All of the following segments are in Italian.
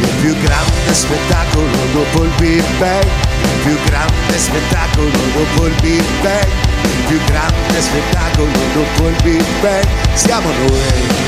Il più grande spettacolo dopo il Big Bang, il più grande spettacolo dopo il Big Bang, il più grande spettacolo dopo il Big Bang, siamo noi,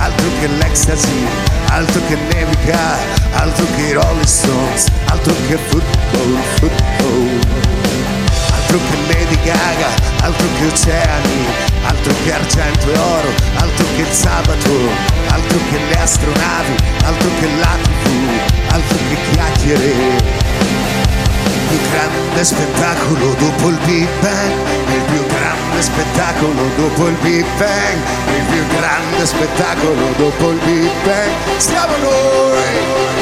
altro che l'ecstasy, altro che nevica, altro che i Rolling Stones, altro che football, football, altro che Lady Gaga, altro che oceani, altro che argento e oro, altro che il sabato, altro che le astronavi, altro che la tv, altro che chiacchiere. Il più grande spettacolo dopo il Big Bang, il più grande spettacolo dopo il Big Bang, il più grande spettacolo dopo il Big Bang, siamo noi,